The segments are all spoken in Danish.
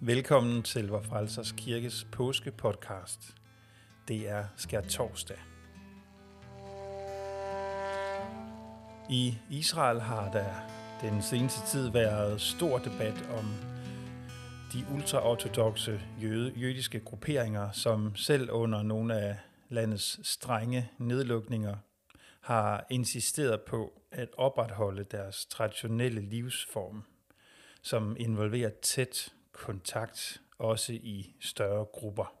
Velkommen til Vor Frelsers Kirkes påskepodcast. Det er skær torsdag. I Israel har der den seneste tid været stor debat om de ultraortodoxe jøde, jødiske grupperinger, som selv under nogle af landets strenge nedlukninger har insisteret på at opretholde deres traditionelle livsform, som involverer tæt kontakt, også i større grupper.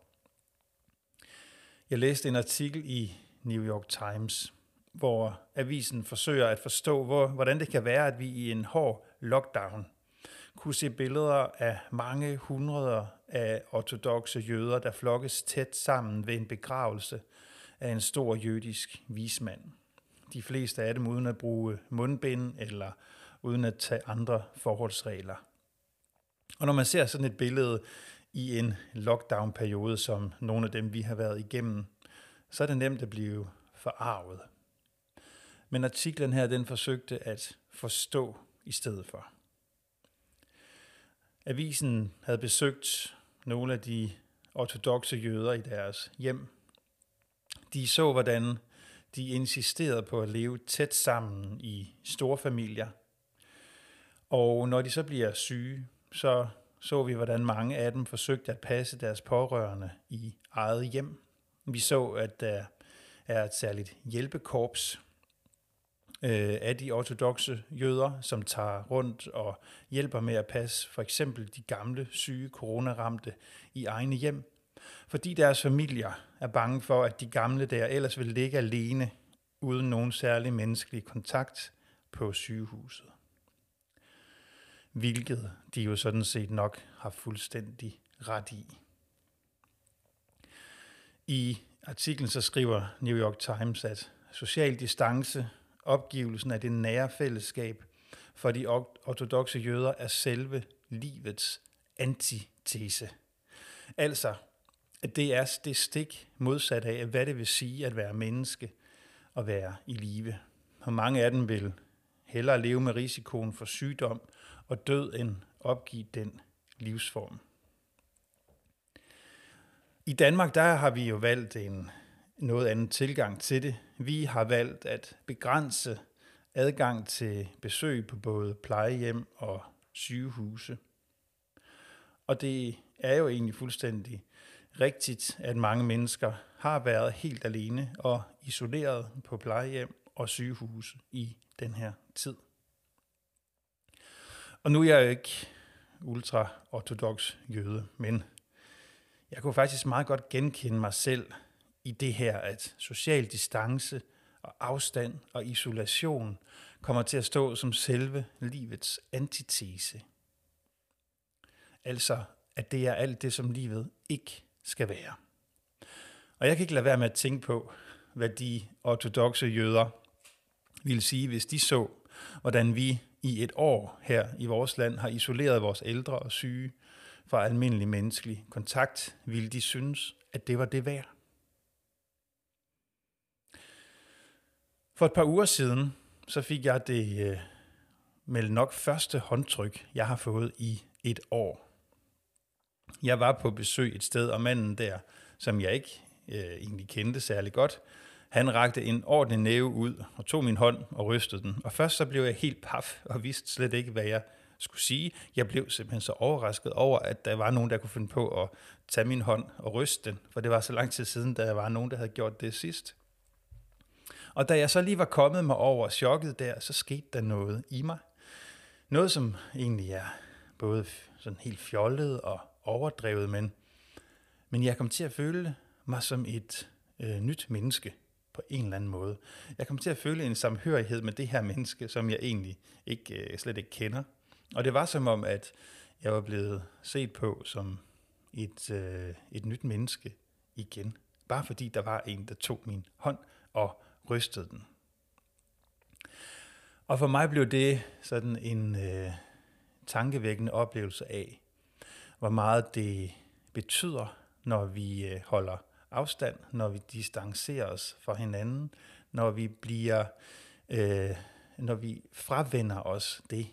Jeg læste en artikel i New York Times, hvor avisen forsøger at forstå, hvor, hvordan det kan være, at vi i en hård lockdown kunne se billeder af mange hundreder af ortodoxe jøder, der flokkes tæt sammen ved en begravelse af en stor jødisk vismand. De fleste af dem uden at bruge mundbind eller uden at tage andre forholdsregler. Og når man ser sådan et billede i en lockdown-periode, som nogle af dem, vi har været igennem, så er det nemt at blive forarvet. Men artiklen her, den forsøgte at forstå i stedet for. Avisen havde besøgt nogle af de ortodoxe jøder i deres hjem. De så, hvordan de insisterede på at leve tæt sammen i store familier. Og når de så bliver syge, så så vi, hvordan mange af dem forsøgte at passe deres pårørende i eget hjem. Vi så, at der er et særligt hjælpekorps øh, af de ortodoxe jøder, som tager rundt og hjælper med at passe for eksempel de gamle, syge, coronaramte i egne hjem, fordi deres familier er bange for, at de gamle der ellers vil ligge alene uden nogen særlig menneskelig kontakt på sygehuset hvilket de jo sådan set nok har fuldstændig ret i. I artiklen så skriver New York Times, at social distance, opgivelsen af det nære fællesskab for de ortodoxe jøder er selve livets antitese. Altså, at det er det stik modsat af, hvad det vil sige at være menneske og være i live. Og mange af dem vil hellere leve med risikoen for sygdom og død end opgive den livsform. I Danmark der har vi jo valgt en noget anden tilgang til det. Vi har valgt at begrænse adgang til besøg på både plejehjem og sygehuse. Og det er jo egentlig fuldstændig rigtigt, at mange mennesker har været helt alene og isoleret på plejehjem og sygehuse i den her tid. Og nu er jeg jo ikke ultra-ortodox jøde, men jeg kunne faktisk meget godt genkende mig selv i det her, at social distance og afstand og isolation kommer til at stå som selve livets antitese. Altså, at det er alt det, som livet ikke skal være. Og jeg kan ikke lade være med at tænke på, hvad de ortodoxe jøder ville sige, hvis de så, hvordan vi i et år her i vores land har isoleret vores ældre og syge fra almindelig menneskelig kontakt, ville de synes, at det var det værd. For et par uger siden, så fik jeg det øh, med nok første håndtryk, jeg har fået i et år. Jeg var på besøg et sted, og manden der, som jeg ikke øh, egentlig kendte særlig godt, han rakte en ordentlig næve ud og tog min hånd og rystede den. Og først så blev jeg helt paf og vidste slet ikke, hvad jeg skulle sige. Jeg blev simpelthen så overrasket over, at der var nogen, der kunne finde på at tage min hånd og ryste den. For det var så lang tid siden, da der var nogen, der havde gjort det sidst. Og da jeg så lige var kommet mig over chokket der, så skete der noget i mig. Noget, som egentlig er både sådan helt fjollet og overdrevet, men, men jeg kom til at føle mig som et øh, nyt menneske på en eller anden måde. Jeg kom til at føle en samhørighed med det her menneske, som jeg egentlig ikke, øh, slet ikke kender. Og det var som om, at jeg var blevet set på som et, øh, et nyt menneske igen. Bare fordi der var en, der tog min hånd og rystede den. Og for mig blev det sådan en øh, tankevækkende oplevelse af, hvor meget det betyder, når vi øh, holder afstand, når vi distancerer os fra hinanden, når vi bliver, øh, når vi fravender os det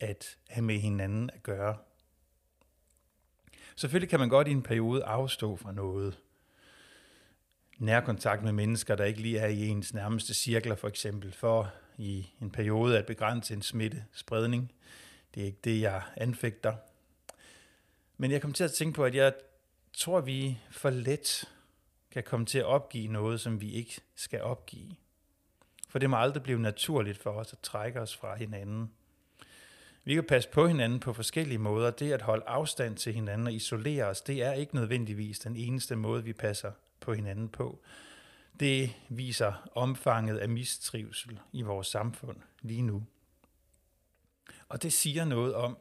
at have med hinanden at gøre. Selvfølgelig kan man godt i en periode afstå fra noget. Nærkontakt med mennesker, der ikke lige er i ens nærmeste cirkler, for eksempel, for i en periode at begrænse en smittespredning. Det er ikke det, jeg anfægter. Men jeg kom til at tænke på, at jeg tror, at vi for let kan komme til at opgive noget, som vi ikke skal opgive. For det må aldrig blive naturligt for os at trække os fra hinanden. Vi kan passe på hinanden på forskellige måder. Det at holde afstand til hinanden og isolere os, det er ikke nødvendigvis den eneste måde, vi passer på hinanden på. Det viser omfanget af mistrivsel i vores samfund lige nu. Og det siger noget om,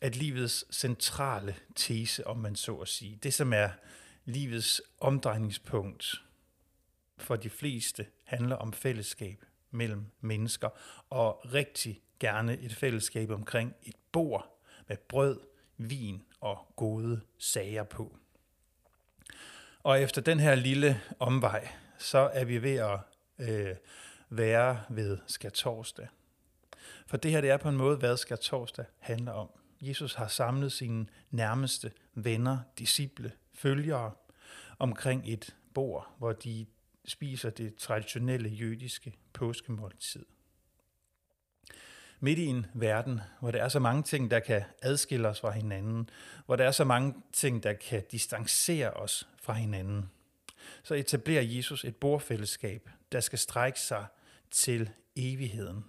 at livets centrale tese, om man så at sige, det som er livets omdrejningspunkt for de fleste, handler om fællesskab mellem mennesker, og rigtig gerne et fællesskab omkring et bord med brød, vin og gode sager på. Og efter den her lille omvej, så er vi ved at øh, være ved skatorsdag. For det her det er på en måde, hvad skatorsdag handler om. Jesus har samlet sine nærmeste venner, disciple, følgere omkring et bord, hvor de spiser det traditionelle jødiske påskemåltid. Midt i en verden, hvor der er så mange ting, der kan adskille os fra hinanden, hvor der er så mange ting, der kan distancere os fra hinanden, så etablerer Jesus et bordfællesskab, der skal strække sig til evigheden.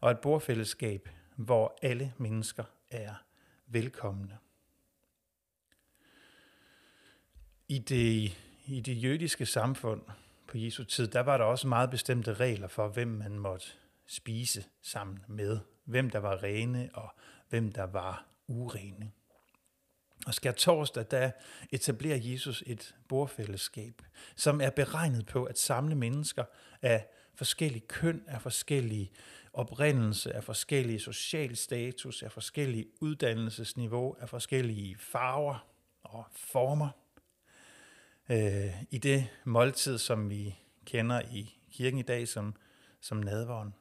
Og et bordfællesskab, hvor alle mennesker er velkomne. I det, I det jødiske samfund på Jesu tid, der var der også meget bestemte regler for, hvem man måtte spise sammen med. Hvem der var rene og hvem der var urene. Og skær torsdag, der etablerer Jesus et bordfællesskab, som er beregnet på at samle mennesker af forskellige køn, af forskellige oprindelse, af forskellige social status, af forskellige uddannelsesniveau, af forskellige farver og former. Øh, I det måltid, som vi kender i kirken i dag som, som nadvåren.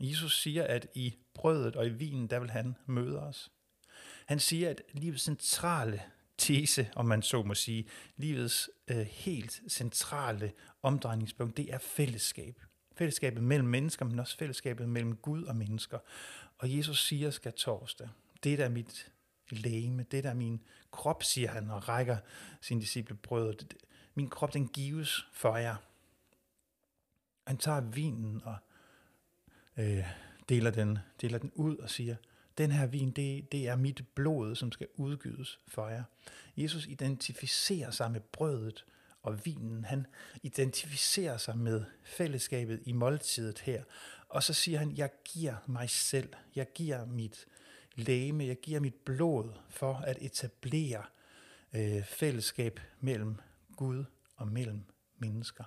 Jesus siger, at i brødet og i vinen, der vil han møde os. Han siger, at livets centrale tese, om man så må sige, livets øh, helt centrale omdrejningspunkt, det er fællesskab. Fællesskabet mellem mennesker, men også fællesskabet mellem Gud og mennesker. Og Jesus siger skal torsdag, det der er mit læme, det der er min krop, siger han, og rækker sin disciple brødet. Min krop, den gives for jer. Han tager vinen og øh, deler, den, deler den ud og siger, den her vin, det, det er mit blod, som skal udgydes for jer. Jesus identificerer sig med brødet og vinen. Han identificerer sig med fællesskabet i måltidet her. Og så siger han, jeg giver mig selv, jeg giver mit læme, jeg giver mit blod for at etablere øh, fællesskab mellem Gud og mellem mennesker.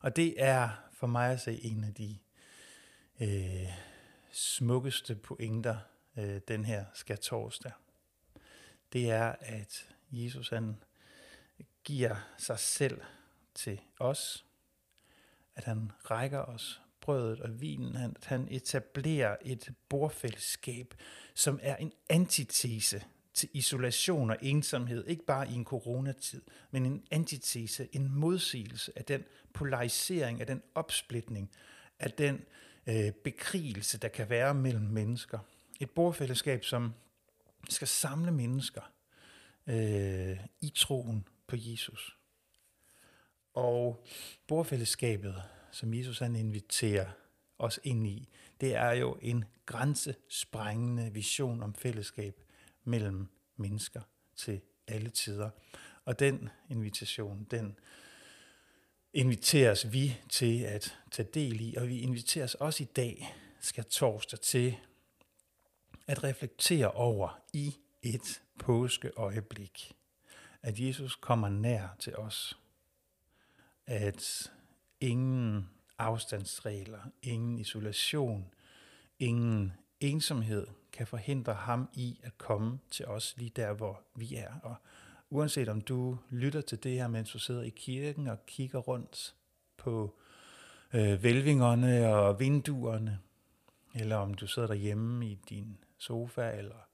Og det er for mig at se en af de øh, smukkeste pointer, øh, den her skal torsdag. Det er, at Jesus han giver sig selv til os, at han rækker os brødet og vinen, han, han etablerer et bordfællesskab, som er en antitese til isolation og ensomhed, ikke bare i en coronatid, men en antitese, en modsigelse af den polarisering, af den opsplitning, af den øh, bekrigelse, der kan være mellem mennesker. Et bordfællesskab, som skal samle mennesker øh, i troen på Jesus. Og bordfællesskabet, som Jesus han inviterer os ind i, det er jo en grænsesprængende vision om fællesskab mellem mennesker til alle tider. Og den invitation, den inviteres vi til at tage del i, og vi inviteres også i dag, skal torsdag, til at reflektere over i et påskeøjeblik, at Jesus kommer nær til os, at ingen afstandsregler, ingen isolation, ingen ensomhed kan forhindre ham i at komme til os lige der, hvor vi er. Og uanset om du lytter til det her, mens du sidder i kirken og kigger rundt på øh, vælvingerne og vinduerne, eller om du sidder derhjemme i din sofa, eller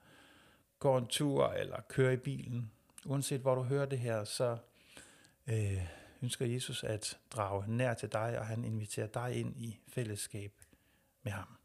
går en tur eller kører i bilen, uanset hvor du hører det her, så øh, ønsker Jesus at drage nær til dig, og han inviterer dig ind i fællesskab med ham.